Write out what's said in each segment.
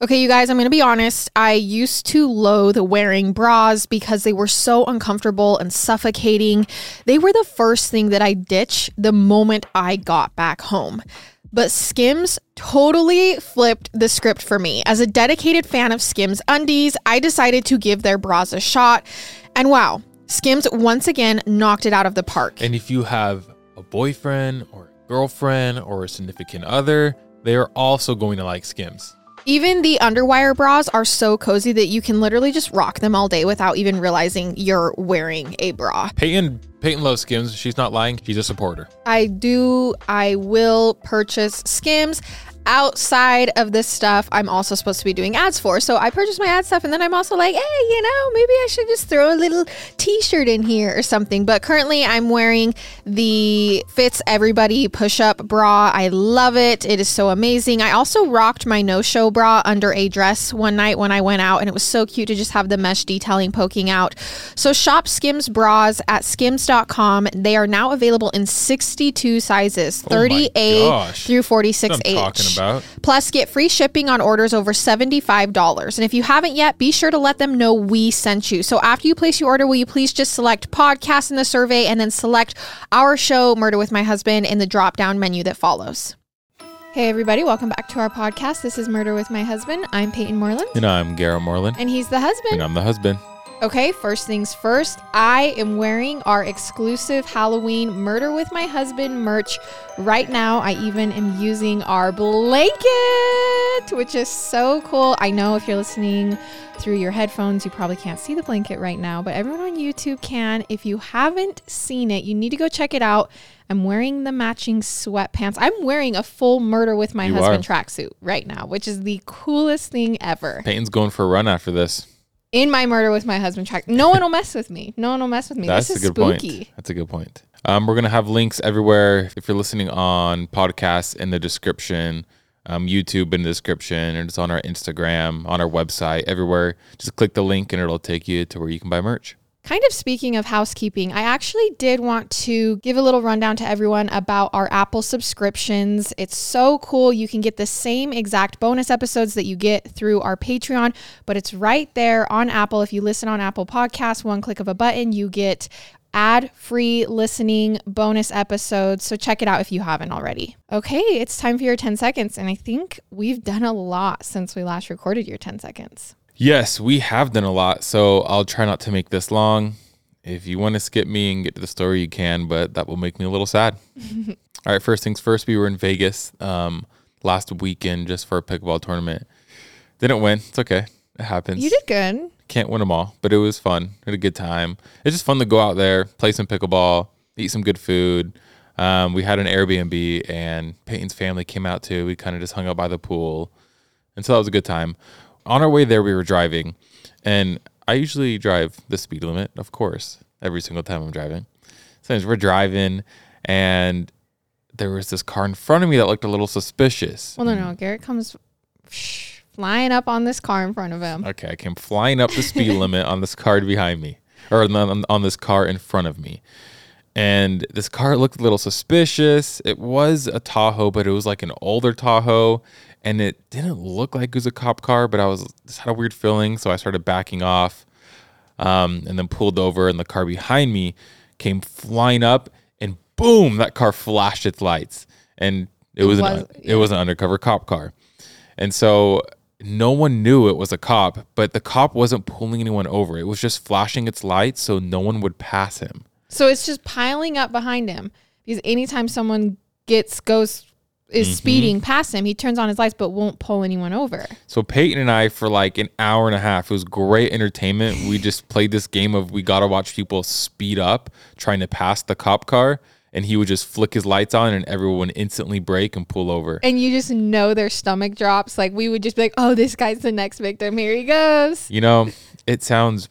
Okay, you guys, I'm going to be honest. I used to loathe wearing bras because they were so uncomfortable and suffocating. They were the first thing that I ditched the moment I got back home. But Skims totally flipped the script for me. As a dedicated fan of Skims undies, I decided to give their bras a shot. And wow, Skims once again knocked it out of the park. And if you have a boyfriend or a girlfriend or a significant other, they are also going to like Skims. Even the underwire bras are so cozy that you can literally just rock them all day without even realizing you're wearing a bra. Peyton Peyton loves Skims. She's not lying. She's a supporter. I do, I will purchase Skims outside of this stuff I'm also supposed to be doing ads for. So I purchase my ad stuff and then I'm also like, hey, you know, maybe I should just throw a little t shirt in here or something. But currently I'm wearing the Fits Everybody push up bra. I love it. It is so amazing. I also rocked my no show bra under a dress one night when I went out and it was so cute to just have the mesh detailing poking out. So shop Skims bras at skims.com. They are now available in 62 sizes, Oh my 30A gosh. through That's what I'm 46H. About. Plus, get free shipping on orders over $75. And if you haven't yet, be sure to let them know we sent you. So after you place your order, will you please just select podcast in the survey and then select our show, Murder with My Husband, in the drop down menu that follows. Hey, everybody, welcome back to our podcast. This is Murder with My Husband. I'm Peyton Moreland, And I'm Garrett Moreland. and he's the husband. And I'm the husband. Okay, first things first, I am wearing our exclusive Halloween Murder with My Husband merch right now. I even am using our blanket, which is so cool. I know if you're listening through your headphones, you probably can't see the blanket right now, but everyone on YouTube can. If you haven't seen it, you need to go check it out. I'm wearing the matching sweatpants. I'm wearing a full Murder with My You Husband are. tracksuit right now, which is the coolest thing ever Peyton's going for a run after this. In my murder with my husband track. No one will mess with me. No one will mess with me. That's this is a good spooky. point. That's a good point. Um, we're gonna have links everywhere. If you're listening on podcasts in the description, um, YouTube in the description, and it's on our Instagram, on our website, everywhere. Just click the link and it'll take you to where you can buy merch. Kind of speaking of housekeeping, I actually did want to give a little rundown to everyone about our Apple subscriptions. It's so cool. You can get the same exact bonus episodes that you get through our Patreon, but it's right there on Apple. If you listen on Apple Podcasts, one click of a button, you get ad free listening bonus episodes. So check it out if you haven't already. Okay, it's time for your 10 seconds. And I think we've done a lot since we last recorded your 10 seconds. Yes, we have done a lot, so I'll try not to make this long. If you want to skip me and get to the story, you can, but that will make me a little sad. All right, first things first, we were in Vegas um, last weekend just for a pickleball tournament. Didn't win. It's okay. It happens. You did good. Can't win them all, but it was fun. Had a good time. It's just fun to go out there, play some pickleball, eat some good food. Um, we had an Airbnb, and Peyton's family came out too. We kind of just hung out by the pool, and so that was a good time. On our way there, we were driving, and I usually drive the speed limit, of course, every single time I'm driving. So as we're driving, and there was this car in front of me that looked a little suspicious. Well, no, no. Garrett comes flying up on this car in front of him. Okay, I came flying up the speed limit on this car behind me, or on, on this car in front of me. And this car looked a little suspicious. It was a Tahoe, but it was like an older Tahoe. And it didn't look like it was a cop car, but I was just had a weird feeling. So I started backing off um, and then pulled over. And the car behind me came flying up, and boom, that car flashed its lights. And it, was, was- an, it was an undercover cop car. And so no one knew it was a cop, but the cop wasn't pulling anyone over. It was just flashing its lights so no one would pass him. So it's just piling up behind him because anytime someone gets goes is Mm-hmm. speeding past him, he turns on his lights but won't pull anyone over. So Peyton and I, for like an hour and a half, it was great entertainment. We just played this game of we got to watch people speed up trying to pass the cop car. And he would just flick his lights on and everyone would instantly brake and pull over. And you just know their stomach drops. Like we would just be like, "Oh, this guy's the next victim. Here he goes." You know, it sounds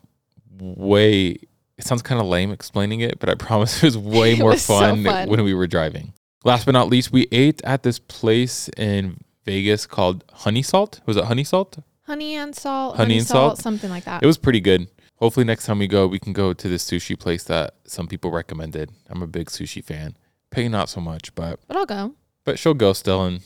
way, it sounds kind of lame explaining it, but I promise it was way more was so fun, fun. when we were driving. Last but not least, we ate at this place in Vegas called Honey Salt. Was it Honey Salt? Honey and salt, Honey honey, and salt, salt? something like that. It was pretty good. Hopefully, next time we go, we can go to this sushi place that some people recommended. I'm a big sushi fan. Pay not so much, but but I'll go. but she'll go still and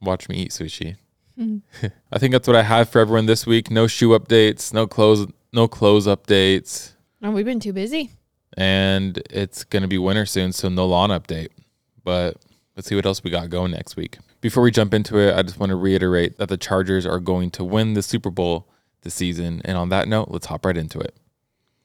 watch me eat sushi. I think that's what I have for everyone this week. No shoe updates, no clothes, no clothes updates, Oh, we've been too busy. and it's gonna be winter soon, so no lawn update. But let's see what else we got going next week. Before we jump into it, I just want to reiterate that the Chargers are going to win the Super Bowl this season. And on that note, let's hop right into it.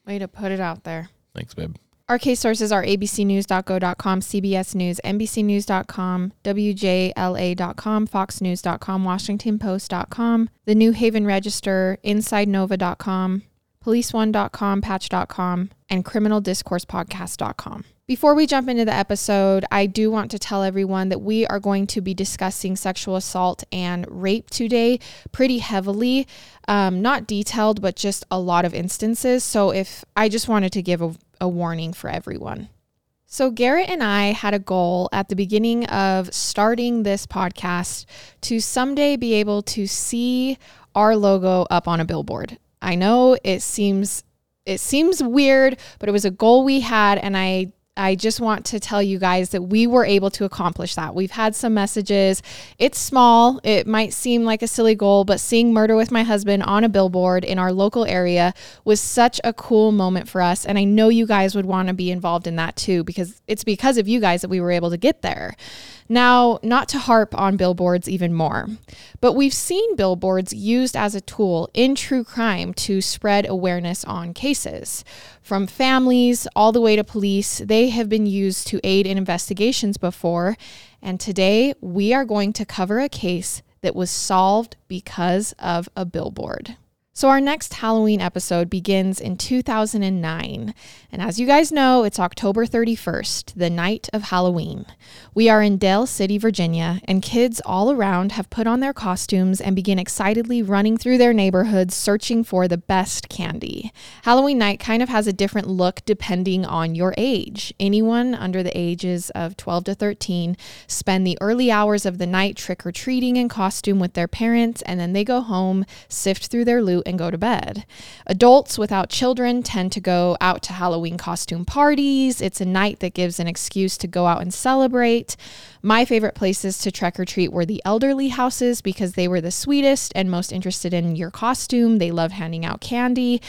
Way to put it out there. Thanks, babe. Our case sources are abcnews.go.com, CBS News, NBCnews.com, WJLA.com, FoxNews.com, WashingtonPost.com, The New Haven Register, InsideNova.com, PoliceOne.com, Patch.com, and CriminalDiscoursePodcast.com. Before we jump into the episode, I do want to tell everyone that we are going to be discussing sexual assault and rape today pretty heavily. Um, not detailed, but just a lot of instances. So, if I just wanted to give a, a warning for everyone. So, Garrett and I had a goal at the beginning of starting this podcast to someday be able to see our logo up on a billboard. I know it seems it seems weird, but it was a goal we had and I I just want to tell you guys that we were able to accomplish that. We've had some messages. It's small. It might seem like a silly goal, but seeing Murder with My Husband on a billboard in our local area was such a cool moment for us. And I know you guys would want to be involved in that too, because it's because of you guys that we were able to get there. Now, not to harp on billboards even more, but we've seen billboards used as a tool in true crime to spread awareness on cases. From families all the way to police, they have been used to aid in investigations before. And today we are going to cover a case that was solved because of a billboard. So, our next Halloween episode begins in 2009. And as you guys know, it's October 31st, the night of Halloween. We are in Dale City, Virginia, and kids all around have put on their costumes and begin excitedly running through their neighborhoods searching for the best candy. Halloween night kind of has a different look depending on your age. Anyone under the ages of 12 to 13 spend the early hours of the night trick or treating in costume with their parents, and then they go home, sift through their loot, and go to bed. Adults without children tend to go out to Halloween costume parties. It's a night that gives an excuse to go out and celebrate. My favorite places to trick or treat were the elderly houses because they were the sweetest and most interested in your costume. They love handing out candy.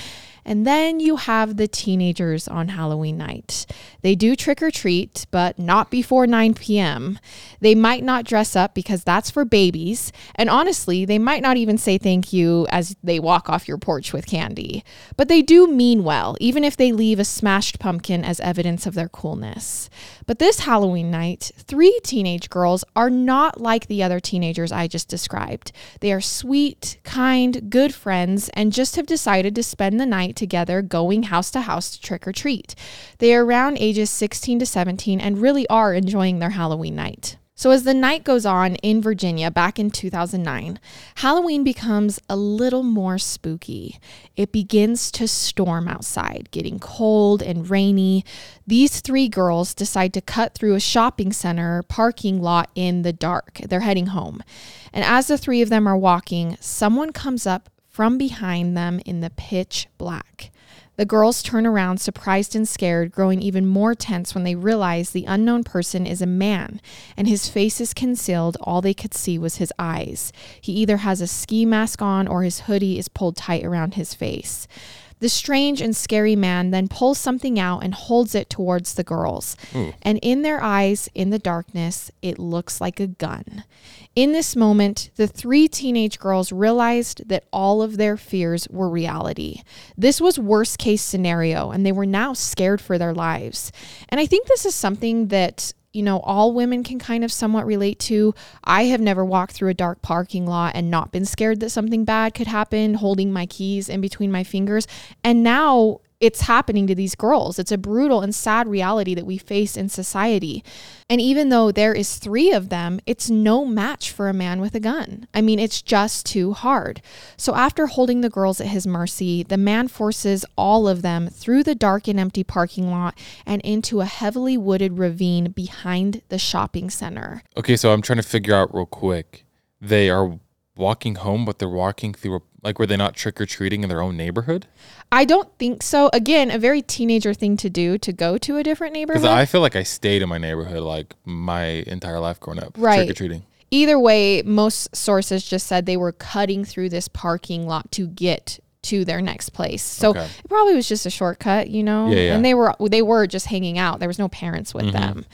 And then you have the teenagers on Halloween night. They do trick or treat, but not before 9 p.m. They might not dress up because that's for babies. And honestly, they might not even say thank you as they walk off your porch with candy. But they do mean well, even if they leave a smashed pumpkin as evidence of their coolness. But this Halloween night, three teenage girls are not like the other teenagers I just described. They are sweet, kind, good friends, and just have decided to spend the night together going house to house to trick or treat. They are around ages 16 to 17 and really are enjoying their Halloween night. So, as the night goes on in Virginia back in 2009, Halloween becomes a little more spooky. It begins to storm outside, getting cold and rainy. These three girls decide to cut through a shopping center parking lot in the dark. They're heading home. And as the three of them are walking, someone comes up from behind them in the pitch black. The girls turn around, surprised and scared, growing even more tense when they realize the unknown person is a man and his face is concealed. All they could see was his eyes. He either has a ski mask on or his hoodie is pulled tight around his face. The strange and scary man then pulls something out and holds it towards the girls. Hmm. And in their eyes, in the darkness, it looks like a gun. In this moment, the three teenage girls realized that all of their fears were reality. This was worst case scenario, and they were now scared for their lives. And I think this is something that you know, all women can kind of somewhat relate to. I have never walked through a dark parking lot and not been scared that something bad could happen, holding my keys in between my fingers. And now it's happening to these girls. It's a brutal and sad reality that we face in society. And even though there is 3 of them, it's no match for a man with a gun. I mean, it's just too hard. So after holding the girls at his mercy, the man forces all of them through the dark and empty parking lot and into a heavily wooded ravine behind the shopping center. Okay, so I'm trying to figure out real quick. They are walking home, but they're walking through a like were they not trick or treating in their own neighborhood? I don't think so. Again, a very teenager thing to do to go to a different neighborhood. Because. I feel like I stayed in my neighborhood like my entire life growing up, Right. trick or treating. Either way, most sources just said they were cutting through this parking lot to get to their next place. So Okay. it probably was just a shortcut, you know. Yeah, yeah. And they were they were just hanging out. There was no parents with mm-hmm. them.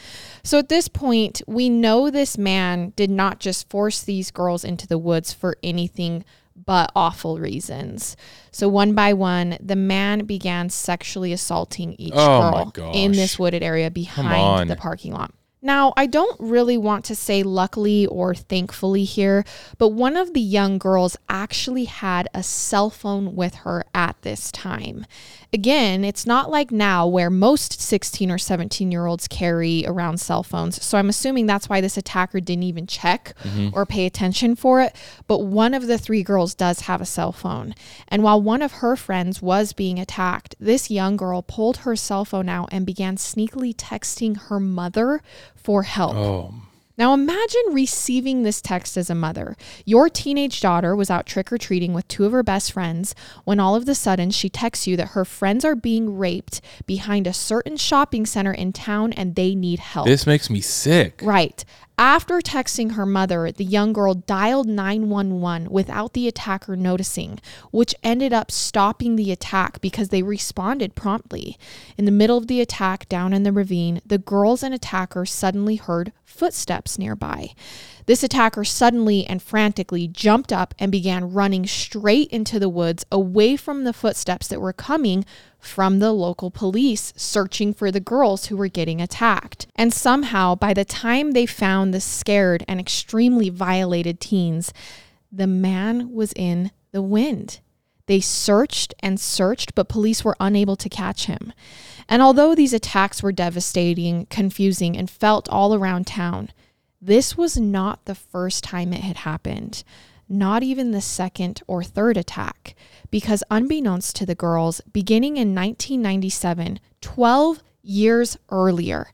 So at this point, we know this man did not just force these girls into the woods for anything but awful reasons. So one by one, the man began sexually assaulting each Oh girl in this wooded area behind the parking lot. Now, I don't really want to say luckily or thankfully here, but one of the young girls actually had a cell phone with her at this time. Again, it's not like now where most 16 or 17 year olds carry around cell phones. So I'm assuming that's why this attacker didn't even check mm-hmm. or pay attention for it. But one of the three girls does have a cell phone. And while one of her friends was being attacked, this young girl pulled her cell phone out and began sneakily texting her mother for help. Oh, Now imagine receiving this text as a mother. Your teenage daughter was out trick or treating with two of her best friends when all of the sudden she texts you that her friends are being raped behind a certain shopping center in town and they need help. this makes me sick. Right. After texting her mother, the young girl dialed 911 without the attacker noticing, which ended up stopping the attack because they responded promptly. In the middle of the attack down in the ravine, the girls and attacker suddenly heard footsteps nearby. This attacker suddenly and frantically jumped up and began running straight into the woods away from the footsteps that were coming from the local police searching for the girls who were getting attacked. And somehow, by the time they found the scared and extremely violated teens, the man was in the wind. They searched and searched, but police were unable to catch him. And although these attacks were devastating, confusing, and felt all around town, this was not the first time it had happened, not even the second or third attack, because unbeknownst to the girls, beginning in 1997, 12 years earlier,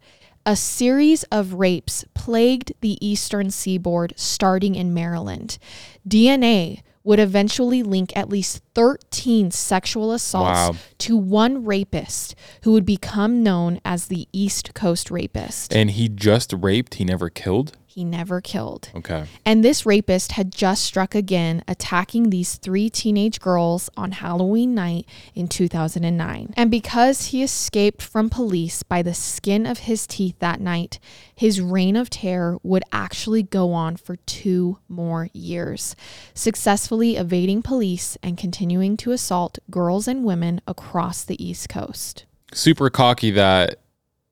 a series of rapes plagued the eastern seaboard starting in Maryland. DNA would eventually link at least 13 sexual assaults Wow. to one rapist who would become known as the East Coast Rapist. And he just raped. He never killed. He never killed. Okay. And this rapist had just struck again, attacking these three teenage girls on Halloween night in 2009. And because he escaped from police by the skin of his teeth that night, his reign of terror would actually go on for two more years, successfully evading police and continuing to assault girls and women across the East Coast. Super cocky that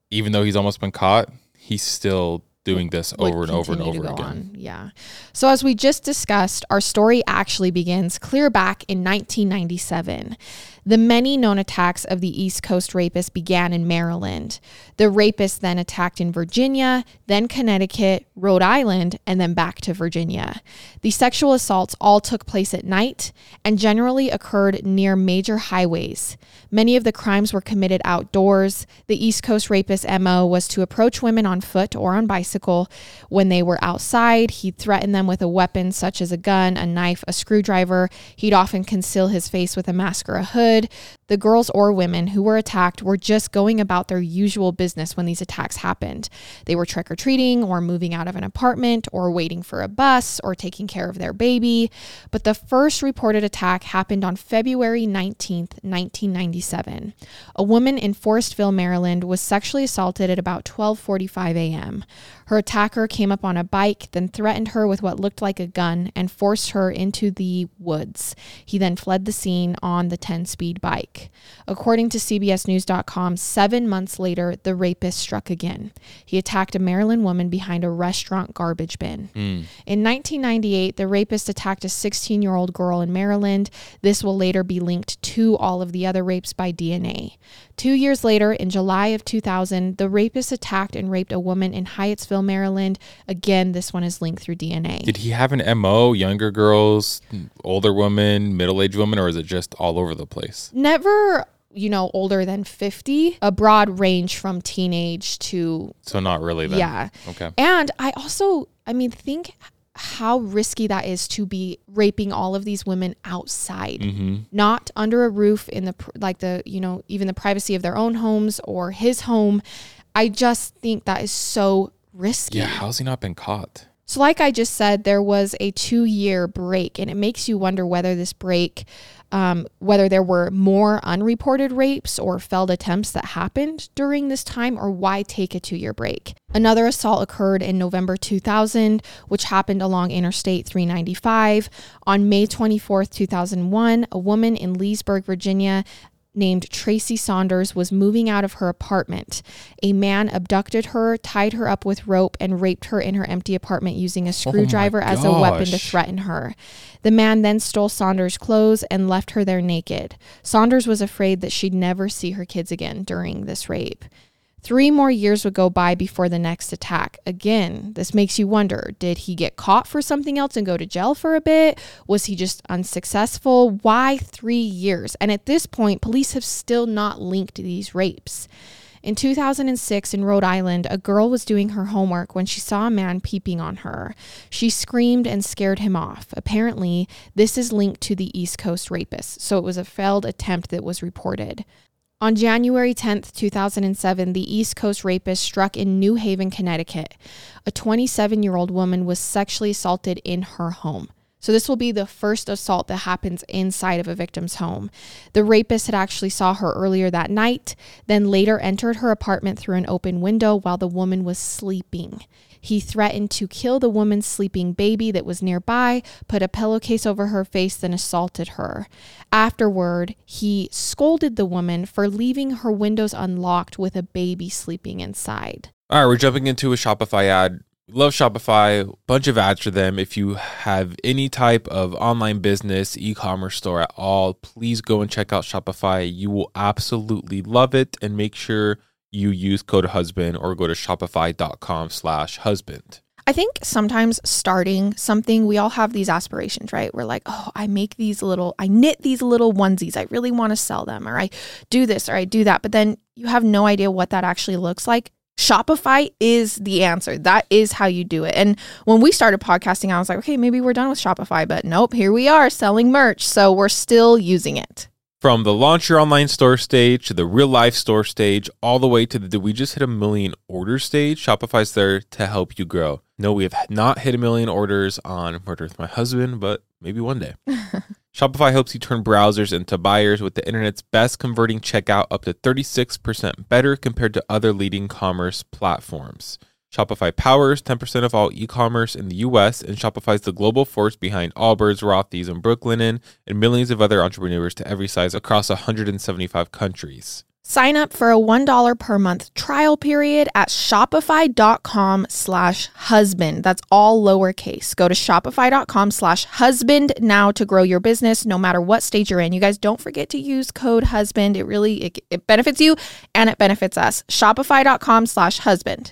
even though he's almost been caught, he's still doing this over and over and over again. on. Yeah. So as we just discussed, our story actually begins clear back in 1997. The many known attacks of the East Coast rapist began in Maryland. The rapist then attacked in Virginia, then Connecticut, Rhode Island, and then back to Virginia. The sexual assaults all took place at night and generally occurred near major highways. Many of the crimes were committed outdoors. The East Coast rapist MO was to approach women on foot or on bicycle when they were outside. He'd threaten them with a weapon such as a gun, a knife, a screwdriver. He'd often conceal his face with a mask or a hood good. The girls or women who were attacked were just going about their usual business when these attacks happened. They were trick or treating or moving out of an apartment or waiting for a bus or taking care of their baby. But the first reported attack happened on February 19th, 1997. A woman in Forestville, Maryland was sexually assaulted at about 12:45 a.m. Her attacker came up on a bike, then threatened her with what looked like a gun and forced her into the woods. He then fled the scene on the 10 speed According to CBSNews.com, seven months later, the rapist struck again. He attacked a Maryland woman behind a restaurant garbage bin. Hmm. In 1998, the rapist attacked a 16 year old girl in Maryland. This will later be linked to all of the other rapes by DNA. Two years later, in July of 2000, the rapist attacked and raped a woman in Hyattsville, Maryland. Again, this one is linked through DNA. Did he have an MO, younger girls, older women, middle aged women, or is it just all over the place? Never, you know, older than 50, a broad range from teenage to, So not really then. yeah. Okay. And I also, I mean, think how risky that is to be raping all of these women outside, Mm-hmm. not under a roof in the, like the, you know, even the privacy of their own homes or his home. I just think that is so risky. Yeah, how's he not been caught? So, like I just said, there was a two year break, and it makes you wonder whether this break, um, whether there were more unreported rapes or failed attempts that happened during this time, or why take a two year break. Another assault occurred in November 2000, which happened along Interstate 395. On May 24, 2001, a woman in Leesburg, Virginia, named Tracy Saunders was moving out of her apartment. A man abducted her, tied her up with rope, and raped her in her empty apartment using a oh screwdriver oh as a weapon to threaten her. The man then stole Saunders' clothes and left her there naked. Saunders was afraid that she'd never see her kids again during this rape. Three more years would go by before the next attack. Again, this makes you wonder did he get caught for something else and go to jail for a bit? Was he just unsuccessful? Why three years? And at this point, police have still not linked these rapes. In 2006, in Rhode Island, a girl was doing her homework when she saw a man peeping on her. She screamed and scared him off. Apparently, this is linked to the East Coast rapist, so it was a failed attempt that was reported. On January 10, 2007, the East Coast rapist struck in New Haven, Connecticut. A 27 year old woman was sexually assaulted in her home. So this will be the first assault that happens inside of a victim's home. The rapist had actually saw her earlier that night, then later entered her apartment through an open window while the woman was sleeping. He threatened to kill the woman's sleeping baby that was nearby, put a pillowcase over her face, then assaulted her. Afterward, he scolded the woman for leaving her windows unlocked with a baby sleeping inside. All right, we're jumping into a Shopify ad. Love Shopify, bunch of ads for them. If you have any type of online business, e-commerce store at all, please go and check out Shopify. You will absolutely love it and make sure you use code husband or go to shopify.com slash husband. I think sometimes starting something, we all have these aspirations, right? We're like, oh, I make these little, I knit these little onesies. I really want to sell them, or I do this, or I do that. But then you have no idea what that actually looks like. Shopify is the answer. That is how you do it. And when we started podcasting, I was like, okay, maybe we're done with Shopify, but nope, here we are selling merch. So we're still using it. From the launch your online store stage to the real life store stage, all the way to the did we just hit a million order stage, Shopify's there to help you grow. No, we have not hit a million orders on Murder with My Husband, but maybe one day. Shopify helps you turn browsers into buyers with the internet's best converting checkout up to 36% better compared to other leading commerce platforms. Shopify powers 10% of all e-commerce in the US, and Shopify is the global force behind Allbirds, Rothy's, and Brooklinen, and millions of other entrepreneurs to every size across 175 countries. Sign up for a $1 per month trial period at shopify.com slash husband. That's all lowercase. Go to shopify.com slash husband now to grow your business no matter what stage you're in. You guys don't forget to use code husband. It really, it, it benefits you and it benefits us. Shopify.com slash husband.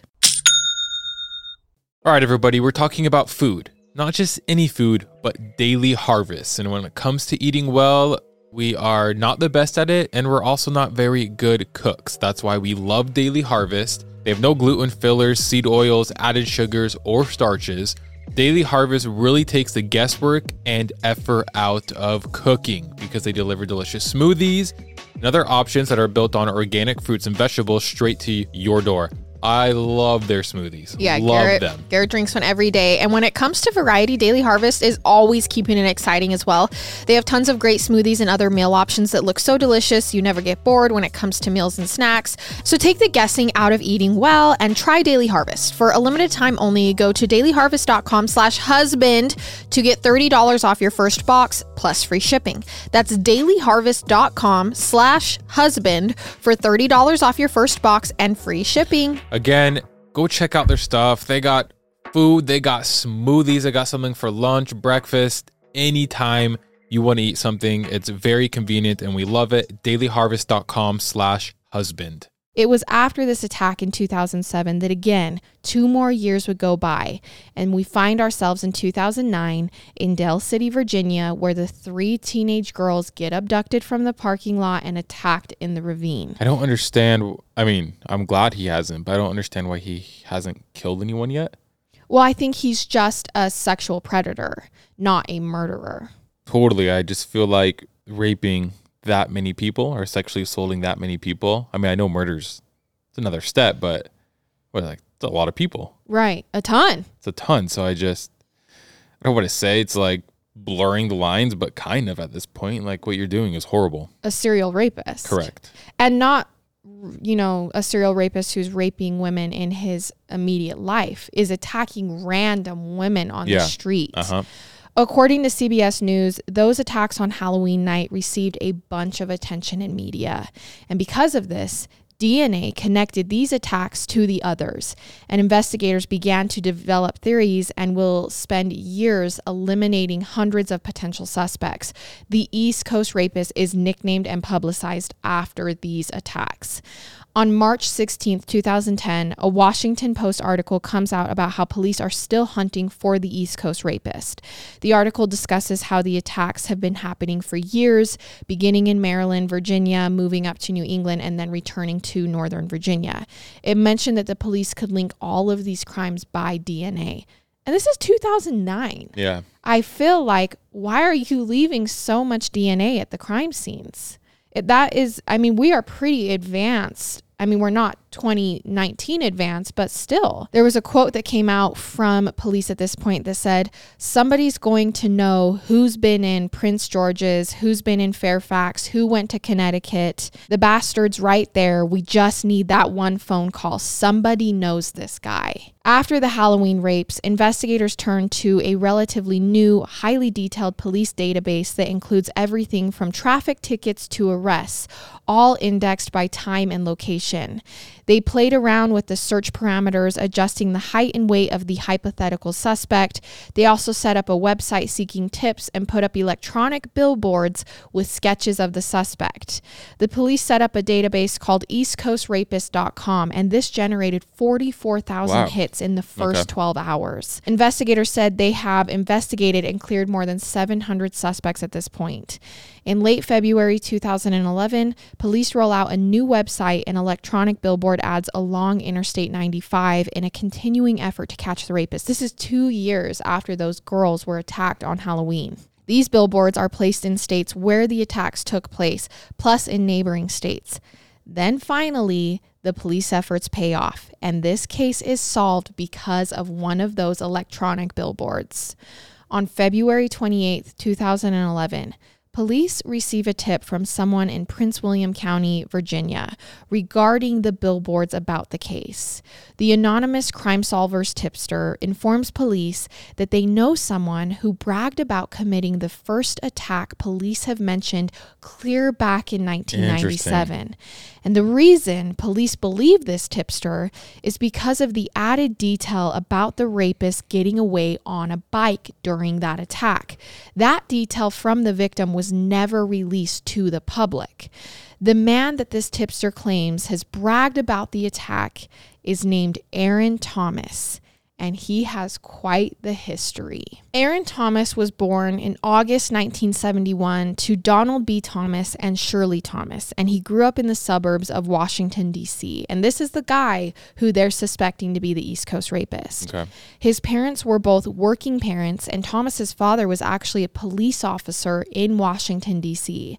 All right, everybody, we're talking about food. Not just any food, but daily harvest. And when it comes to eating well, we are not the best at it, and we're also not very good cooks. That's why we love Daily Harvest. They have no gluten fillers, seed oils, added sugars, or starches. Daily Harvest really takes the guesswork and effort out of cooking because they deliver delicious smoothies and other options that are built on organic fruits and vegetables straight to your door. I love their smoothies. Yeah, love Garrett, them. Garrett drinks one every day. And when it comes to variety, Daily Harvest is always keeping it exciting as well. They have tons of great smoothies and other meal options that look so delicious you never get bored when it comes to meals and snacks. So take the guessing out of eating well and try Daily Harvest. For a limited time only, go to dailyharvest.com slash husband to get $30 off your first box plus free shipping. That's dailyharvest.com slash husband for $30 off your first box and free shipping. Again, go check out their stuff. They got food, they got smoothies, they got something for lunch, breakfast, anytime you want to eat something. It's very convenient and we love it. Dailyharvest.com slash husband. It was after this attack in 2007 that again, two more years would go by, and we find ourselves in 2009 in Dale City, Virginia, where the three teenage girls get abducted from the parking lot and attacked in the ravine. I don't understand. I mean, I'm glad he hasn't, but I don't understand why he hasn't killed anyone yet. Well, I think he's just a sexual predator, not a murderer. Totally. I just feel like raping that many people or sexually assaulting that many people. I mean, I know murder's it's another step, but what like it's a lot of people. Right. A ton. It's a ton. So I just I don't want to say. It's like blurring the lines, but kind of at this point, like what you're doing is horrible. A serial rapist. Correct. And not you know, a serial rapist who's raping women in his immediate life is attacking random women on Yeah. the street. Uh huh. According to CBS News, those attacks on Halloween night received a bunch of attention in media. And because of this, DNA connected these attacks to the others, and investigators began to develop theories and will spend years eliminating hundreds of potential suspects. The East Coast rapist is nicknamed and publicized after these attacks. On March 16th, 2010, a Washington Post article comes out about how police are still hunting for the East Coast rapist. The article discusses how the attacks have been happening for years, beginning in Maryland, Virginia, moving up to New England, and then returning to Northern Virginia. It mentioned that the police could link all of these crimes by DNA. And this is 2009. Yeah. I feel like why are you leaving so much DNA at the crime scenes? That is, I mean, we are pretty advanced. I mean, we're not 2019 advance, but still. There was a quote that came out from police at this point that said, Somebody's going to know who's been in Prince George's, who's been in Fairfax, who went to Connecticut. The bastard's right there. We just need that one phone call. Somebody knows this guy. After the Halloween rapes, investigators turned to a relatively new, highly detailed police database that includes everything from traffic tickets to arrests, all indexed by time and location. They played around with the search parameters, adjusting the height and weight of the hypothetical suspect. They also set up a website seeking tips and put up electronic billboards with sketches of the suspect. The police set up a database called eastcoastrapist.com, and this generated 44,000 Wow. hits in the first Okay. 12 hours. Investigators said they have investigated and cleared more than 700 suspects at this point. In late February 2011, police roll out a new website and electronic billboard ads along Interstate 95 in a continuing effort to catch the rapist. This is two years after those girls were attacked on Halloween. These billboards are placed in states where the attacks took place, plus in neighboring states. Then finally, the police efforts pay off, and this case is solved because of one of those electronic billboards. On February 28th, 2011, police receive a tip from someone in Prince William County, Virginia, regarding the billboards about the case. The anonymous Crime Solvers tipster informs police that they know someone who bragged about committing the first attack police have mentioned clear back in 1997. And the reason police believe this tipster is because of the added detail about the rapist getting away on a bike during that attack. That detail from the victim was never released to the public. The man that this tipster claims has bragged about the attack is named Aaron Thomas and he has quite the history. Aaron Thomas was born in August 1971 to Donald B. Thomas and Shirley Thomas, and he grew up in the suburbs of Washington, D.C. And this is the guy who they're suspecting to be the East Coast rapist. Okay. His parents were both working parents, and Thomas's father was actually a police officer in Washington, D.C.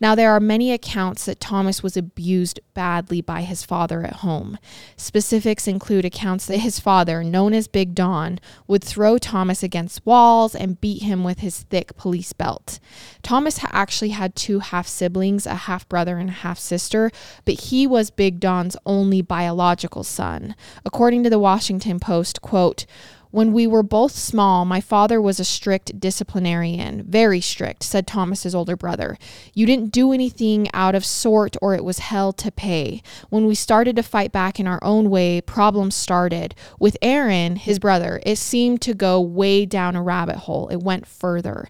Now, there are many accounts that Thomas was abused badly by his father at home. Specifics include accounts that his father, known as Big Don, would throw Thomas against walls and beat him with his thick police belt. Thomas actually had two half siblings, a half brother and a half sister, but he was Big Don's only biological son. According to the Washington Post, quote, when we were both small, my father was a strict disciplinarian, very strict, said Thomas's older brother. You didn't do anything out of sort or it was hell to pay. When we started to fight back in our own way, problems started. With Aaron, his brother, it seemed to go way down a rabbit hole. It went further.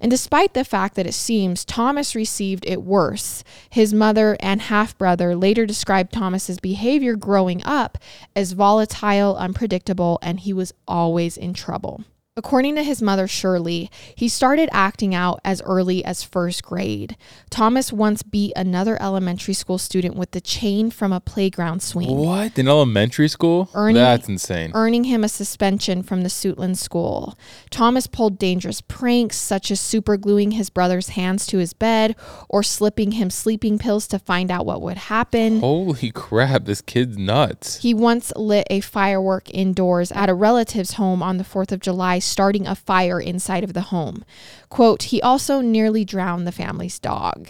And despite the fact that it seems Thomas received it worse, his mother and half brother later described Thomas's behavior growing up as volatile, unpredictable, and he was always in trouble. According to his mother, Shirley, he started acting out as early as first grade. Thomas once beat another elementary school student with the chain from a playground swing. What? In elementary school? Earning- That's insane. earning him a suspension from the Suitland school. Thomas pulled dangerous pranks, such as supergluing his brother's hands to his bed or slipping him sleeping pills to find out what would happen. Holy crap, this kid's nuts. He once lit a firework indoors at a relative's home on the 4th of July, starting a fire inside of the home. Quote, he also nearly drowned the family's dog.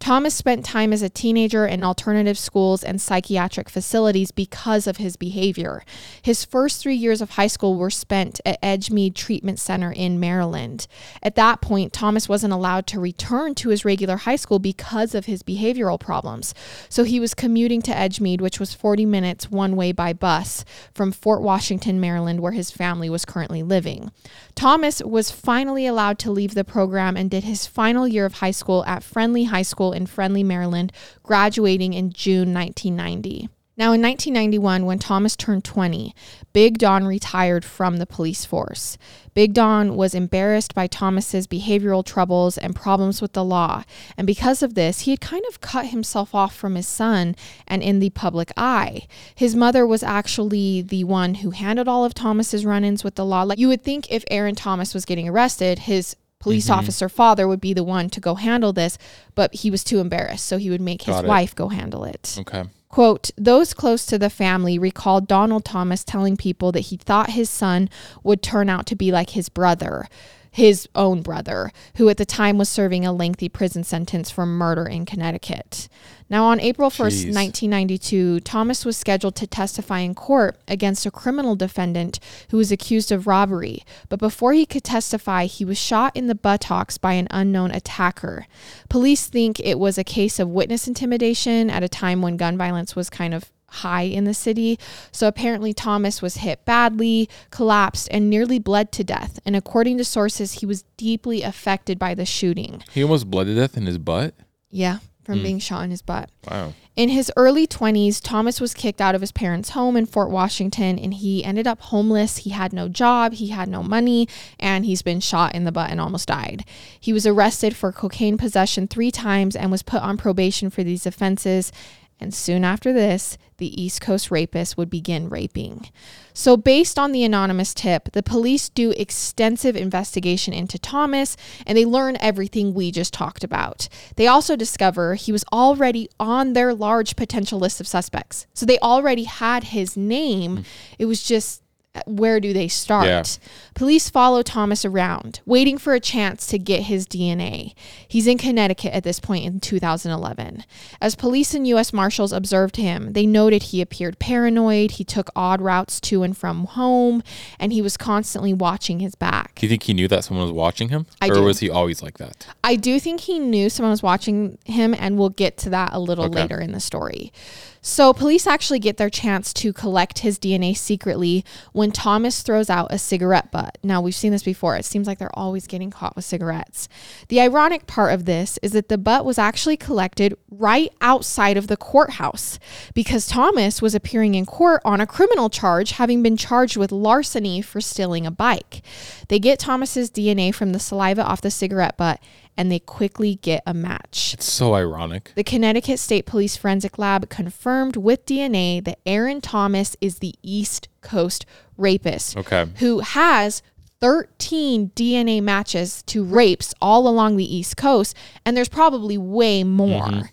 Thomas spent time as a teenager in alternative schools and psychiatric facilities because of his behavior. His first three years of high school were spent at Edgemeade Treatment Center in Maryland. At that point, Thomas wasn't allowed to return to his regular high school because of his behavioral problems. So he was commuting to Edgemeade, which was 40 minutes one way by bus from Fort Washington, Maryland, where his family was currently living. Thomas was finally allowed to leave the program and did his final year of high school at Friendly High School in Friendly, Maryland, graduating in June 1990. Now, in 1991, when Thomas turned 20, Big Don retired from the police force. Big Don was embarrassed by Thomas's behavioral troubles and problems with the law, and because of this, he had kind of cut himself off from his son and in the public eye. His mother was actually the one who handled all of Thomas's run-ins with the law. Like you would think if Aaron Thomas was getting arrested, his police mm-hmm. officer father would be the one to go handle this, but he was too embarrassed, so he would make his wife go handle it. Okay. Quote, those close to the family recalled Donald Thomas telling people that he thought his son would turn out to be like his brother, his own brother, who at the time was serving a lengthy prison sentence for murder in Connecticut. Now, on April 1st, Jeez. 1992, Thomas was scheduled to testify in court against a criminal defendant who was accused of robbery. But before he could testify, he was shot in the buttocks by an unknown attacker. Police think it was a case of witness intimidation at a time when gun violence was kind of high in the city. So apparently, Thomas was hit badly, collapsed, and nearly bled to death. And according to sources, he was deeply affected by the shooting. He almost bled to death in his butt? Yeah, from hmm. being shot in his butt. Wow. In his early 20s, Thomas was kicked out of his parents' home in Fort Washington and he ended up homeless. He had no job, he had no money, and he's been shot in the butt and almost died. He was arrested for cocaine possession three times and was put on probation for these offenses. And soon after this, the East Coast rapist would begin raping. So, based on the anonymous tip, the police do extensive investigation into Thomas and they learn everything we just talked about. They also discover he was already on their large potential list of suspects. So, they already had his name. Hmm. It was just where do they start? Yeah. Police follow Thomas around, waiting for a chance to get his DNA. He's in Connecticut at this point in 2011. As police and U.S. Marshals observed him, they noted he appeared paranoid, he took odd routes to and from home, and he was constantly watching his back. Do you think he knew that someone was watching him? I or do. was he always like that? I do think he knew someone was watching him, and we'll get to that a little Okay. later in the story. So, police actually get their chance to collect his DNA secretly when Thomas throws out a cigarette butt. Now, we've seen this before. It seems like they're always getting caught with cigarettes. The ironic part of this is that the butt was actually collected right outside of the courthouse because Thomas was appearing in court on a criminal charge, having been charged with larceny for stealing a bike. They get Thomas's DNA from the saliva off the cigarette butt and they quickly get a match. It's so ironic. The Connecticut State Police Forensic Lab confirmed with DNA that Aaron Thomas is the East Coast rapist Okay. who has 13 DNA matches to rapes all along the East Coast, and there's probably way more. Mm-hmm.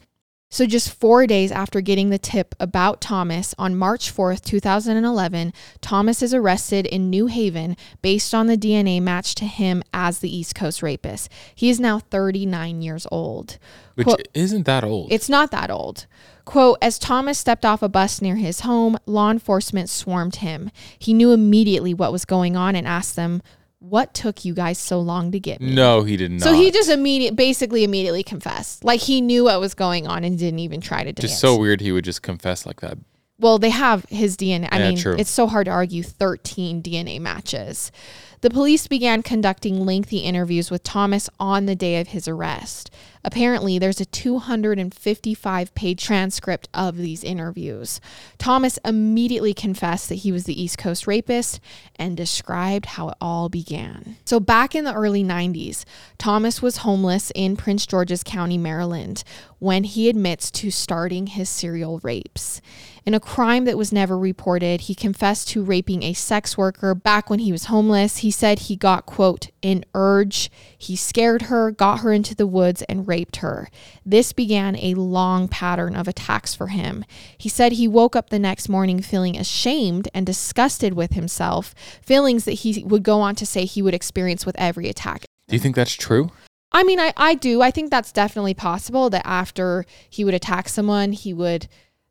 So, just four days after getting the tip about Thomas on March 4th, 2011, Thomas is arrested in New Haven based on the DNA match to him as the East Coast rapist. He is now 39 years old. Which Quote- isn't that old. it's not that old. Quote, as Thomas stepped off a bus near his home, law enforcement swarmed him. He knew immediately what was going on and asked them, What took you guys so long to get me? no, he did not. So he just immediate, basically immediately confessed. Like he knew what was going on and didn't even try to dance. just so weird he would just confess like that. Well, they have his DNA. I Yeah, mean, true. it's so hard to argue 13 DNA matches. The police began conducting lengthy interviews with Thomas on the day of his arrest. Apparently, there's a 255 page transcript of these interviews. Thomas immediately confessed that he was the East Coast rapist and described how it all began. So, back in the early 90s, Thomas was homeless in Prince George's County, Maryland, when he admits to starting his serial rapes. In a crime that was never reported, he confessed to raping a sex worker back when he was homeless. He said he got, quote, an urge. He scared her, got her into the woods, and raped her. This began a long pattern of attacks for him. He said he woke up the next morning feeling ashamed and disgusted with himself, feelings that he would go on to say he would experience with every attack. Do you think that's true? I mean, I, I do. I think that's definitely possible that after he would attack someone, he would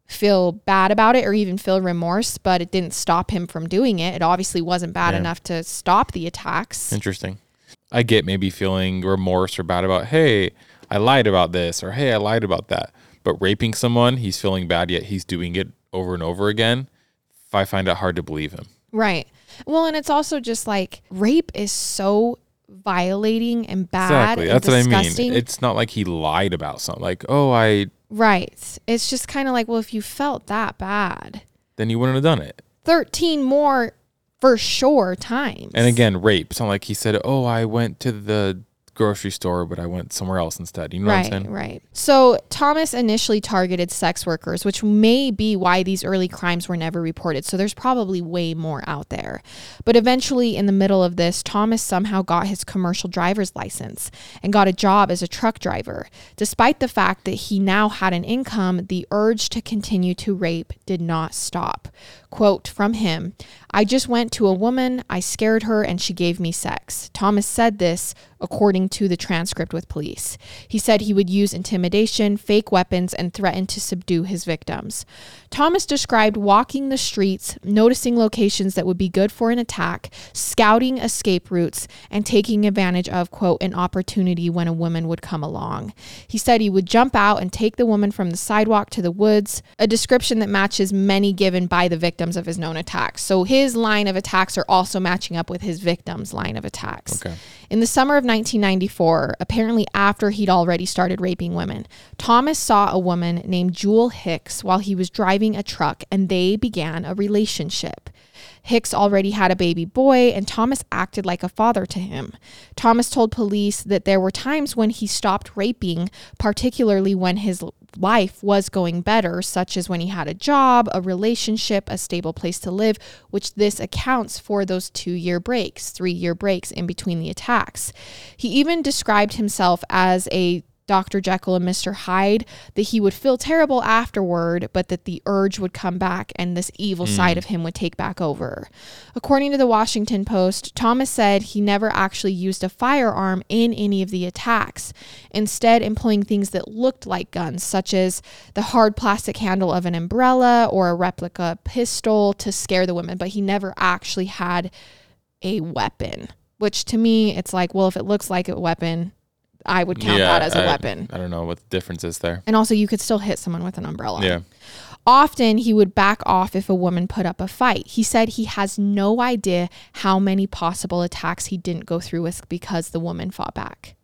feel bad about it or even feel remorse, but it didn't stop him from doing it. It obviously wasn't bad Yeah. enough to stop the attacks. Interesting. I get maybe feeling remorse or bad about, hey, I lied about this or hey, I lied about that. But raping someone, he's feeling bad, yet he's doing it over and over again. I find it hard to believe him. Right. Well, and it's also just like rape is so violating and bad exactly. and That's what I mean. It's not like he lied about something. Like, oh, I, right. It's just kind of like, well, if you felt that bad, then you wouldn't have done it. 13 more for sure times. And again, rape. It's not like he said, oh, I went to the grocery store, but I went somewhere else instead. You know right, what I'm saying? right. So Thomas initially targeted sex workers, which may be why these early crimes were never reported. So there's probably way more out there. But eventually, in the middle of this, Thomas somehow got his commercial driver's license and got a job as a truck driver. Despite the fact that he now had an income, the urge to continue to rape did not stop. Quote from him I just went to a woman, I scared her, and she gave me sex. Thomas said this according to the transcript with police. He said he would use intimidation, fake weapons, and threaten to subdue his victims. Thomas described walking the streets, noticing locations that would be good for an attack, scouting escape routes, and taking advantage of, quote, an opportunity when a woman would come along. He said he would jump out and take the woman from the sidewalk to the woods, a description that matches many given by the victims of his known attacks. So his line of attacks are also matching up with his victim's line of attacks. Okay. In the summer of 1994, apparently after he'd already started raping women, Thomas saw a woman named Jewel Hicks while he was driving a truck and they began a relationship. Hicks already had a baby boy, and Thomas acted like a father to him. Thomas told police that there were times when he stopped raping, particularly when his life was going better, such as when he had a job, a relationship, a stable place to live, which this accounts for those two year breaks, three year breaks in between the attacks. He even described himself as a Dr. Jekyll and Mr. Hyde, that he would feel terrible afterward, but that the urge would come back and this evil hmm. side of him would take back over. According to the Washington Post, Thomas said he never actually used a firearm in any of the attacks, instead, employing things that looked like guns, such as the hard plastic handle of an umbrella or a replica pistol to scare the women, but he never actually had a weapon. Which to me, it's like, well, if it looks like a weapon, I would count that as a I- weapon. I don't know what the difference is there. And also, you could still hit someone with an umbrella. Yeah. Often, he would back off if a woman put up a fight. He said he has no idea how many possible attacks he didn't go through with because the woman fought back.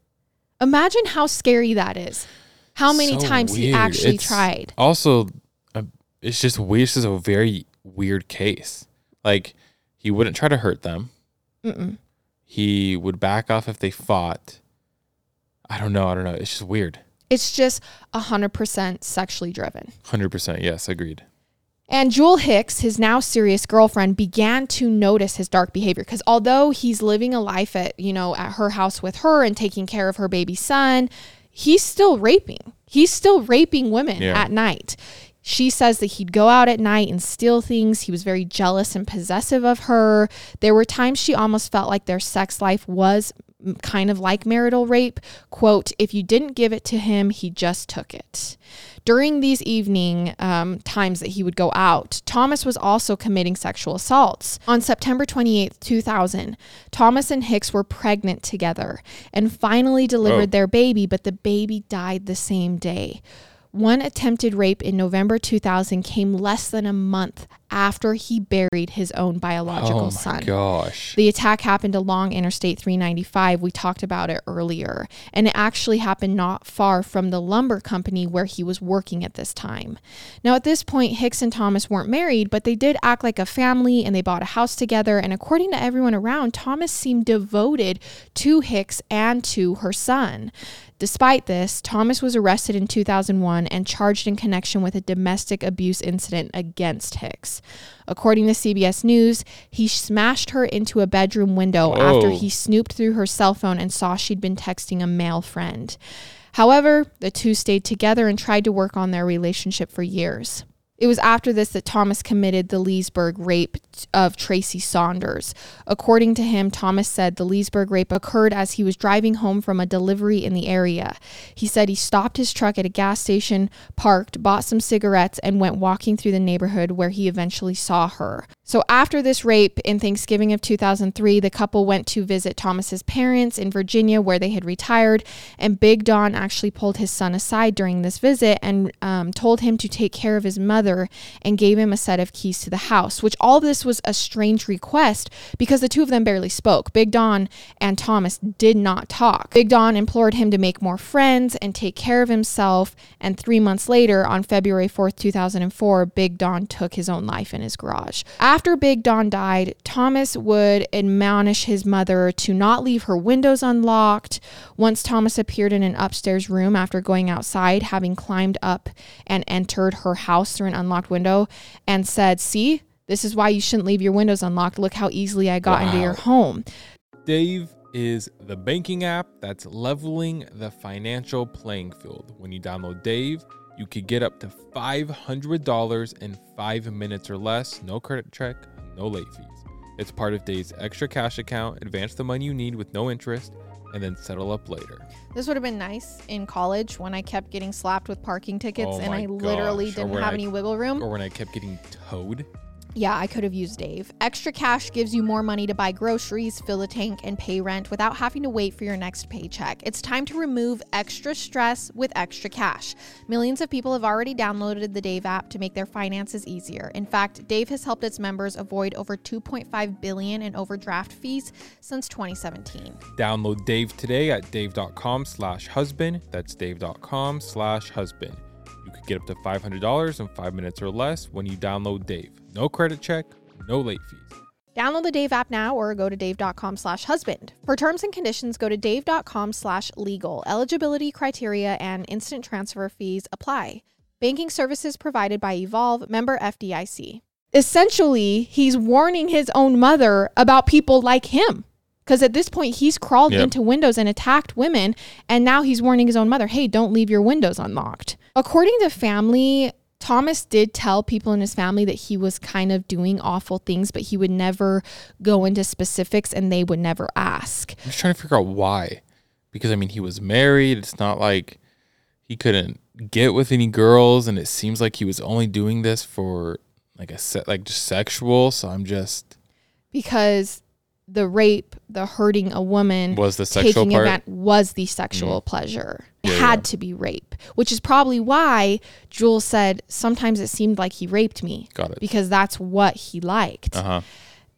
Imagine how scary that is. How many So times he actually It's tried. Also, uh, it's just weird. This is a very weird case. Like, he wouldn't try to hurt them. Mm-mm. He would back off if they fought. I don't know. I don't know. It's just weird. It's just 100% sexually driven. 100%. Yes, agreed. And Jewel Hicks, his now serious girlfriend, began to notice his dark behavior because although he's living a life at, you know, at her house with her and taking care of her baby son, he's still raping. He's still raping women Yeah. at night. She says that he'd go out at night and steal things. He was very jealous and possessive of her. There were times she almost felt like their sex life was kind of like marital rape. Quote, if you didn't give it to him, he just took it. During these evening um, times that he would go out, Thomas was also committing sexual assaults. On September 28th, 2000, Thomas and Hicks were pregnant together and finally delivered Oh. their baby, but the baby died the same day. One attempted rape in November 2000 came less than a month after he buried his own biological oh my son. gosh. The attack happened along Interstate 395. We talked about it earlier. And it actually happened not far from the lumber company where he was working at this time. Now, at this point, Hicks and Thomas weren't married, but they did act like a family and they bought a house together. And according to everyone around, Thomas seemed devoted to Hicks and to her son. Despite this, Thomas was arrested in 2001 and charged in connection with a domestic abuse incident against Hicks. According to CBS News, he smashed her into a bedroom window after he snooped through her cell phone and saw she'd been texting a male friend. However, the two stayed together and tried to work on their relationship for years. It was after this that Thomas committed the Leesburg rape of Tracy Saunders. According to him, Thomas said the Leesburg rape occurred as he was driving home from a delivery in the area. He said he stopped his truck at a gas station, parked, bought some cigarettes, and went walking through the neighborhood where he eventually saw her. So after this rape in Thanksgiving of 2003, the couple went to visit Thomas's parents in Virginia where they had retired, and Big Don actually pulled his son aside during this visit and um, told him to take care of his mother and gave him a set of keys to the house, which all this was a strange request because the two of them barely spoke. Big Don and Thomas did not talk. Big Don implored him to make more friends and take care of himself, and three months later, on February 4th, 2004, Big Don took his own life in his garage. After Big Don died, Thomas would admonish his mother to not leave her windows unlocked. Once Thomas appeared in an upstairs room after going outside, having climbed up and entered her house through an unlocked window, and said, See, this is why you shouldn't leave your windows unlocked. Look how easily I got into your home. Dave is the banking app that's leveling the financial playing field. When you download Dave, you could get up to $500 in five minutes or less, no credit check, no late fees. It's part of Dave's extra cash account. Advance the money you need with no interest and then settle up later. This would have been nice in college when I kept getting slapped with parking tickets Oh and I literally gosh, or didn't have I- any wiggle room. Or when I kept getting towed. Yeah, I could have used Dave. Extra cash gives you more money to buy groceries, fill a tank, and pay rent without having to wait for your next paycheck. It's time to remove extra stress with extra cash. Millions of people have already downloaded the Dave app to make their finances easier. In fact, Dave has helped its members avoid over 2.5 billion in overdraft fees since 2017. Download Dave today at dave.com slash husband. That's dave.com get up to $500 in five minutes or less when you download Dave. No credit check, no late fees. Download the Dave app now or go to dave.com slash husband. For terms and conditions, go to dave.com slash legal. Eligibility criteria and instant transfer fees apply. Banking services provided by Evolve, member FDIC. Essentially, he's warning his own mother about people like him. Because at this point, he's crawled Yep. into windows and attacked women. And now he's warning his own mother, hey, don't leave your windows unlocked. According to family, Thomas did tell people in his family that he was kind of doing awful things, but he would never go into specifics and they would never ask. I'm just trying to figure out why. Because, I mean, he was married. It's not like he couldn't get with any girls. And it seems like he was only doing this for like a set, like just sexual. So I'm just, Because the rape, the hurting a woman, was the sexual taking part? event was the sexual pleasure. It Yeah, had yeah. to be rape, which is probably why Jules said sometimes it seemed like he raped me Got it. because that's what he liked. Uh huh.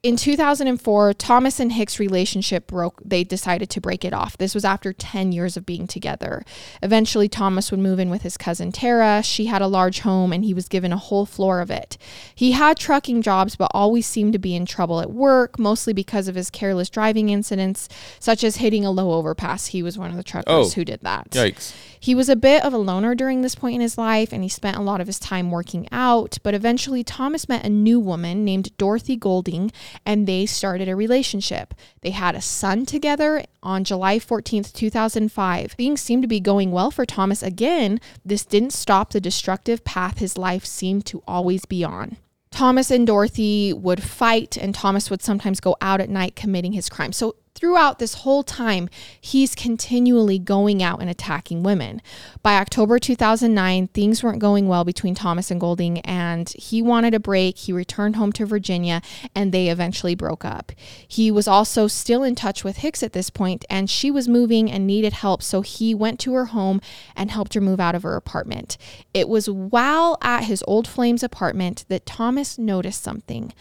In 2004, Thomas and Hicks' relationship broke. They decided to break it off. This was after 10 years of being together. Eventually, Thomas would move in with his cousin Tara. She had a large home and he was given a whole floor of it. He had trucking jobs, but always seemed to be in trouble at work, mostly because of his careless driving incidents, such as hitting a low overpass. He was one of the truckers Oh. who did that. Yikes. He was a bit of a loner during this point in his life and he spent a lot of his time working out, but eventually Thomas met a new woman named Dorothy Golding and they started a relationship. They had a son together on July 14th, 2005. Things seemed to be going well for Thomas again. This didn't stop the destructive path his life seemed to always be on. Thomas and Dorothy would fight, and Thomas would sometimes go out at night committing his crimes. So throughout this whole time, he's continually going out and attacking women. By October 2009, things weren't going well between Thomas and Golding, and he wanted a break. He returned home to Virginia, and they eventually broke up. He was also still in touch with Hicks at this point, and she was moving and needed help, so he went to her home and helped her move out of her apartment. It was while at his old Flames apartment that Thomas noticed something.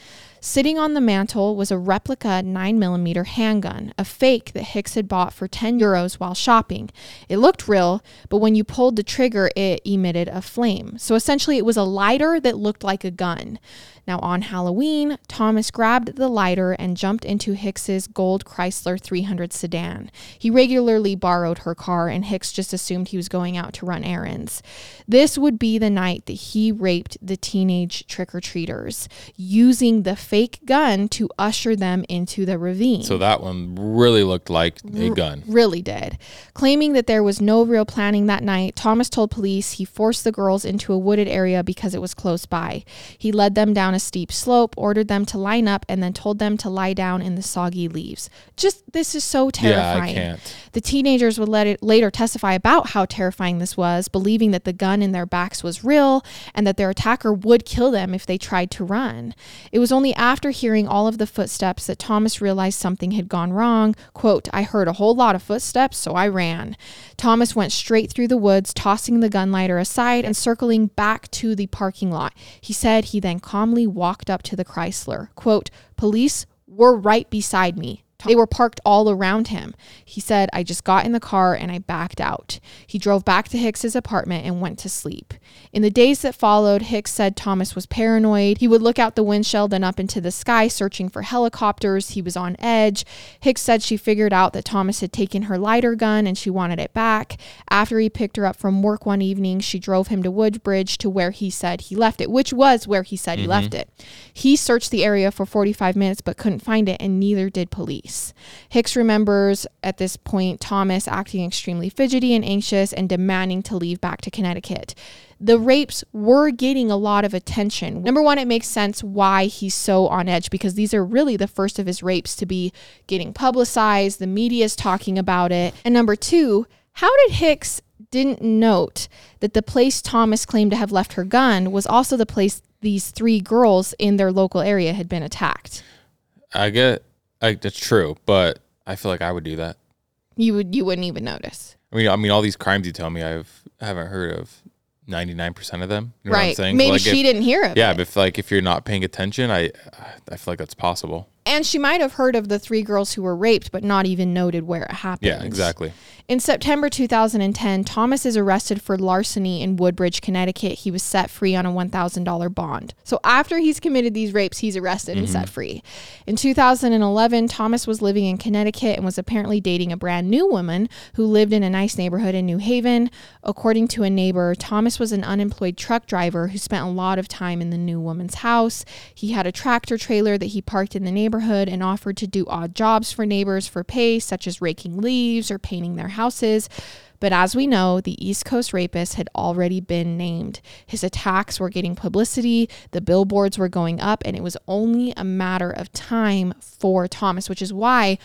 Sitting on the mantle was a replica 9mm handgun, a fake that Hicks had bought for 10 euros while shopping. It looked real, but when you pulled the trigger, it emitted a flame. So essentially, it was a lighter that looked like a gun. Now, on Halloween, Thomas grabbed the lighter and jumped into Hicks's gold Chrysler 300 sedan. He regularly borrowed her car, and Hicks just assumed he was going out to run errands. This would be the night that he raped the teenage trick or treaters, using the fake gun to usher them into the ravine. So that one really looked like a gun. Really did. Claiming that there was no real planning that night, Thomas told police he forced the girls into a wooded area because it was close by. He led them down a steep slope, ordered them to line up, and then told them to lie down in the soggy leaves. Just this is so terrifying. Yeah, I can't. The teenagers would let it later testify about how terrifying this was, believing that the gun in their backs was real and that their attacker would kill them if they tried to run. It was only after hearing all of the footsteps that Thomas realized something had gone wrong. Quote, I heard a whole lot of footsteps, so I ran. Thomas went straight through the woods, tossing the gun lighter aside and circling back to the parking lot. He said he then calmly walked up to the Chrysler. Quote, Police were right beside me. They were parked all around him. He said, I just got in the car and I backed out. He drove back to Hicks's apartment and went to sleep. In the days that followed, Hicks said Thomas was paranoid. He would look out the windshield and up into the sky searching for helicopters. He was on edge. Hicks said she figured out that Thomas had taken her lighter gun and she wanted it back. After he picked her up from work one evening, she drove him to Woodbridge to where he said he left it, which was where he said mm-hmm. he left it. He searched the area for 45 minutes but couldn't find it, and neither did police. Hicks remembers at this point Thomas acting extremely fidgety and anxious and demanding to leave back to Connecticut. The rapes were getting a lot of attention. Number one, it makes sense why he's so on edge because these are really the first of his rapes to be getting publicized. The media is talking about it. And number two, how did Hicks didn't note that the place Thomas claimed to have left her gun was also the place these three girls in their local area had been attacked? I get like that's true, but I feel like I would do that. You would you wouldn't even notice. I mean, I mean, all these crimes you tell me, I've haven't heard of ninety nine percent of them. You know right? Maybe like she if, didn't hear of yeah, but if, like if you're not paying attention, I I feel like that's possible. And she might have heard of the three girls who were raped, but not even noted where it happened. Yeah, exactly. In September 2010, Thomas is arrested for larceny in Woodbridge, Connecticut. He was set free on a $1,000 bond. So after he's committed these rapes, he's arrested mm-hmm. and set free. In 2011, Thomas was living in Connecticut and was apparently dating a brand new woman who lived in a nice neighborhood in New Haven. According to a neighbor, Thomas was an unemployed truck driver who spent a lot of time in the new woman's house. He had a tractor trailer that he parked in the neighborhood and offered to do odd jobs for neighbors for pay, such as raking leaves or painting their houses. But as we know, the East Coast rapist had already been named. His attacks were getting publicity, the billboards were going up, and it was only a matter of time for Thomas, which is why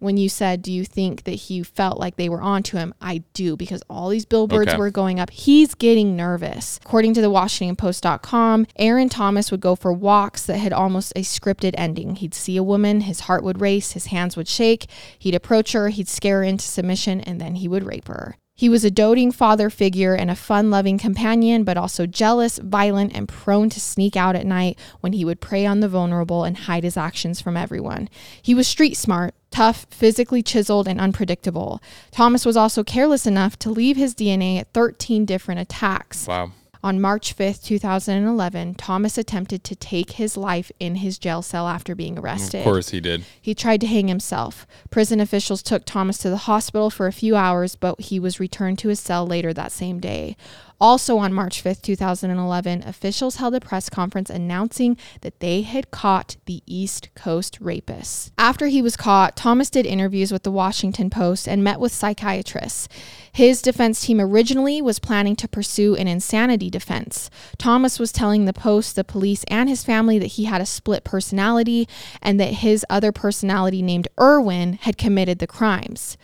when you said, Do you think that he felt like they were onto him? I do, because all these billboards okay. were going up. He's getting nervous. According to the WashingtonPost.com, Aaron Thomas would go for walks that had almost a scripted ending. He'd see a woman, his heart would race, his hands would shake, he'd approach her, he'd scare her into submission, and then he would rape her. He was a doting father figure and a fun loving companion, but also jealous, violent, and prone to sneak out at night when he would prey on the vulnerable and hide his actions from everyone. He was street smart, tough, physically chiseled, and unpredictable. Thomas was also careless enough to leave his DNA at 13 different attacks. Wow. On March 5th, 2011, Thomas attempted to take his life in his jail cell after being arrested. Of course he did. He tried to hang himself. Prison officials took Thomas to the hospital for a few hours, but he was returned to his cell later that same day. Also on March 5th, 2011, officials held a press conference announcing that they had caught the East Coast rapist. After he was caught, Thomas did interviews with the Washington Post and met with psychiatrists. His defense team originally was planning to pursue an insanity defense. Thomas was telling the Post, the police, and his family that he had a split personality and that his other personality, named Irwin, had committed the crimes.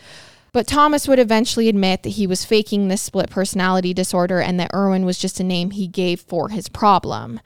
But Thomas would eventually admit that he was faking this split personality disorder and that Irwin was just a name he gave for his problem.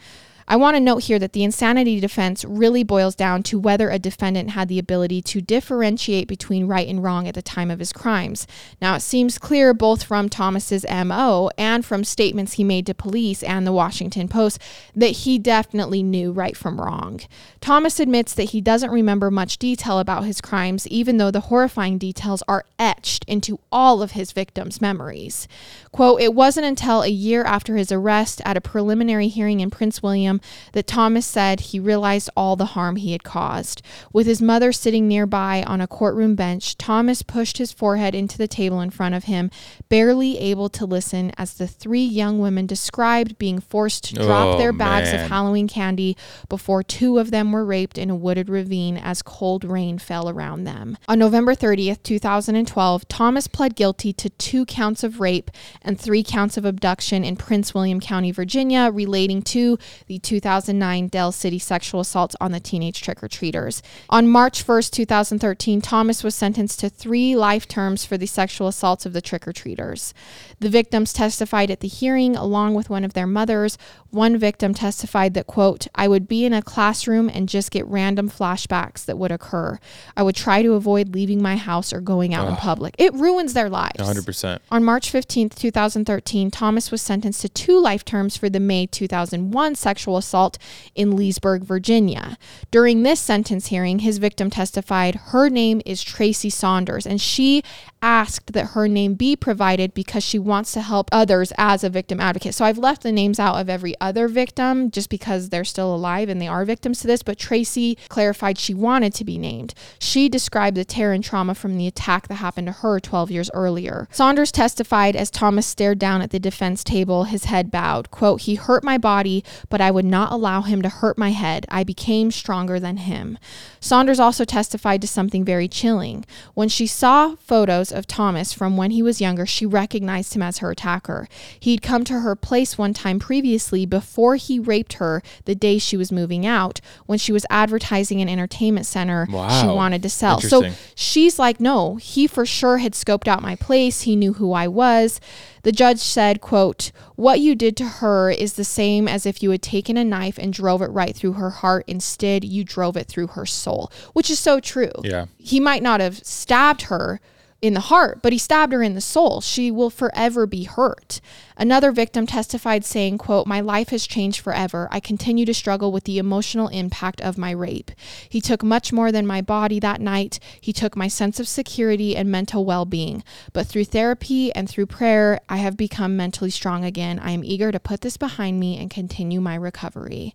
I want to note here that the insanity defense really boils down to whether a defendant had the ability to differentiate between right and wrong at the time of his crimes. Now, it seems clear both from Thomas's MO and from statements he made to police and the Washington Post that he definitely knew right from wrong. Thomas admits that he doesn't remember much detail about his crimes, even though the horrifying details are etched into all of his victims' memories. Quote, it wasn't until a year after his arrest at a preliminary hearing in Prince William that Thomas said he realized all the harm he had caused. With his mother sitting nearby on a courtroom bench, Thomas pushed his forehead into the table in front of him, barely able to listen as the three young women described being forced to drop Oh, their bags man. of Halloween candy before two of them were raped in a wooded ravine as cold rain fell around them. On November 30th, 2012, Thomas pled guilty to two counts of rape and three counts of abduction in Prince William County, Virginia, relating to the 2009 Dale City sexual assaults on the teenage trick or treaters. On March 1st, 2013, Thomas was sentenced to three life terms for the sexual assaults of the trick or treaters. The victims testified at the hearing along with one of their mothers. One victim testified that, quote, I would be in a classroom and just get random flashbacks that would occur. I would try to avoid leaving my house or going out in public. It ruins their lives. 100%. On March 15th, 2013, Thomas was sentenced to two life terms for the May 2001 sexual assault in Leesburg, Virginia. During this sentence hearing, his victim testified her name is Tracy Saunders, and she asked that her name be provided because she wants to help others as a victim advocate. So I've left the names out of every other victim just because they're still alive and they are victims to this, but Tracy clarified she wanted to be named. She described the terror and trauma from the attack that happened to her 12 years earlier. Saunders testified as Thomas stared down at the defense table, his head bowed. Quote, He hurt my body, but I would not allow him to hurt my head. I became stronger than him. Saunders also testified to something very chilling. When she saw photos of Thomas from when he was younger, she recognized him as her attacker. He'd come to her place one time previously before he raped her the day she was moving out when she was advertising an entertainment center wow. she wanted to sell. So she's like, no, he for sure had scoped out my place. He knew who I was. The judge said, quote, what you did to her is the same as if you had taken a knife and drove it right through her heart. Instead, you drove it through her soul, which is so true. Yeah. He might not have stabbed her in the heart, but he stabbed her in the soul. She will forever be hurt. Another victim testified saying, quote, My life has changed forever. I continue to struggle with the emotional impact of my rape. He took much more than my body that night. He took my sense of security and mental well being. But through therapy and through prayer, I have become mentally strong again. I am eager to put this behind me and continue my recovery.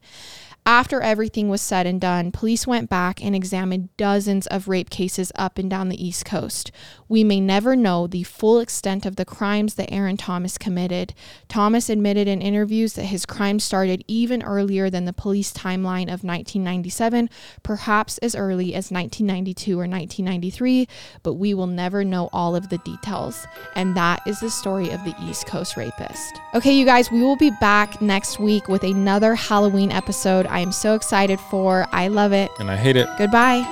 After everything was said and done, police went back and examined dozens of rape cases up and down the East Coast. We may never know the full extent of the crimes that Aaron Thomas committed. Thomas admitted in interviews that his crimes started even earlier than the police timeline of 1997, perhaps as early as 1992 or 1993, but we will never know all of the details. And that is the story of the East Coast rapist. Okay, you guys, we will be back next week with another Halloween episode. I am so excited for. I love it. And I hate it. Goodbye.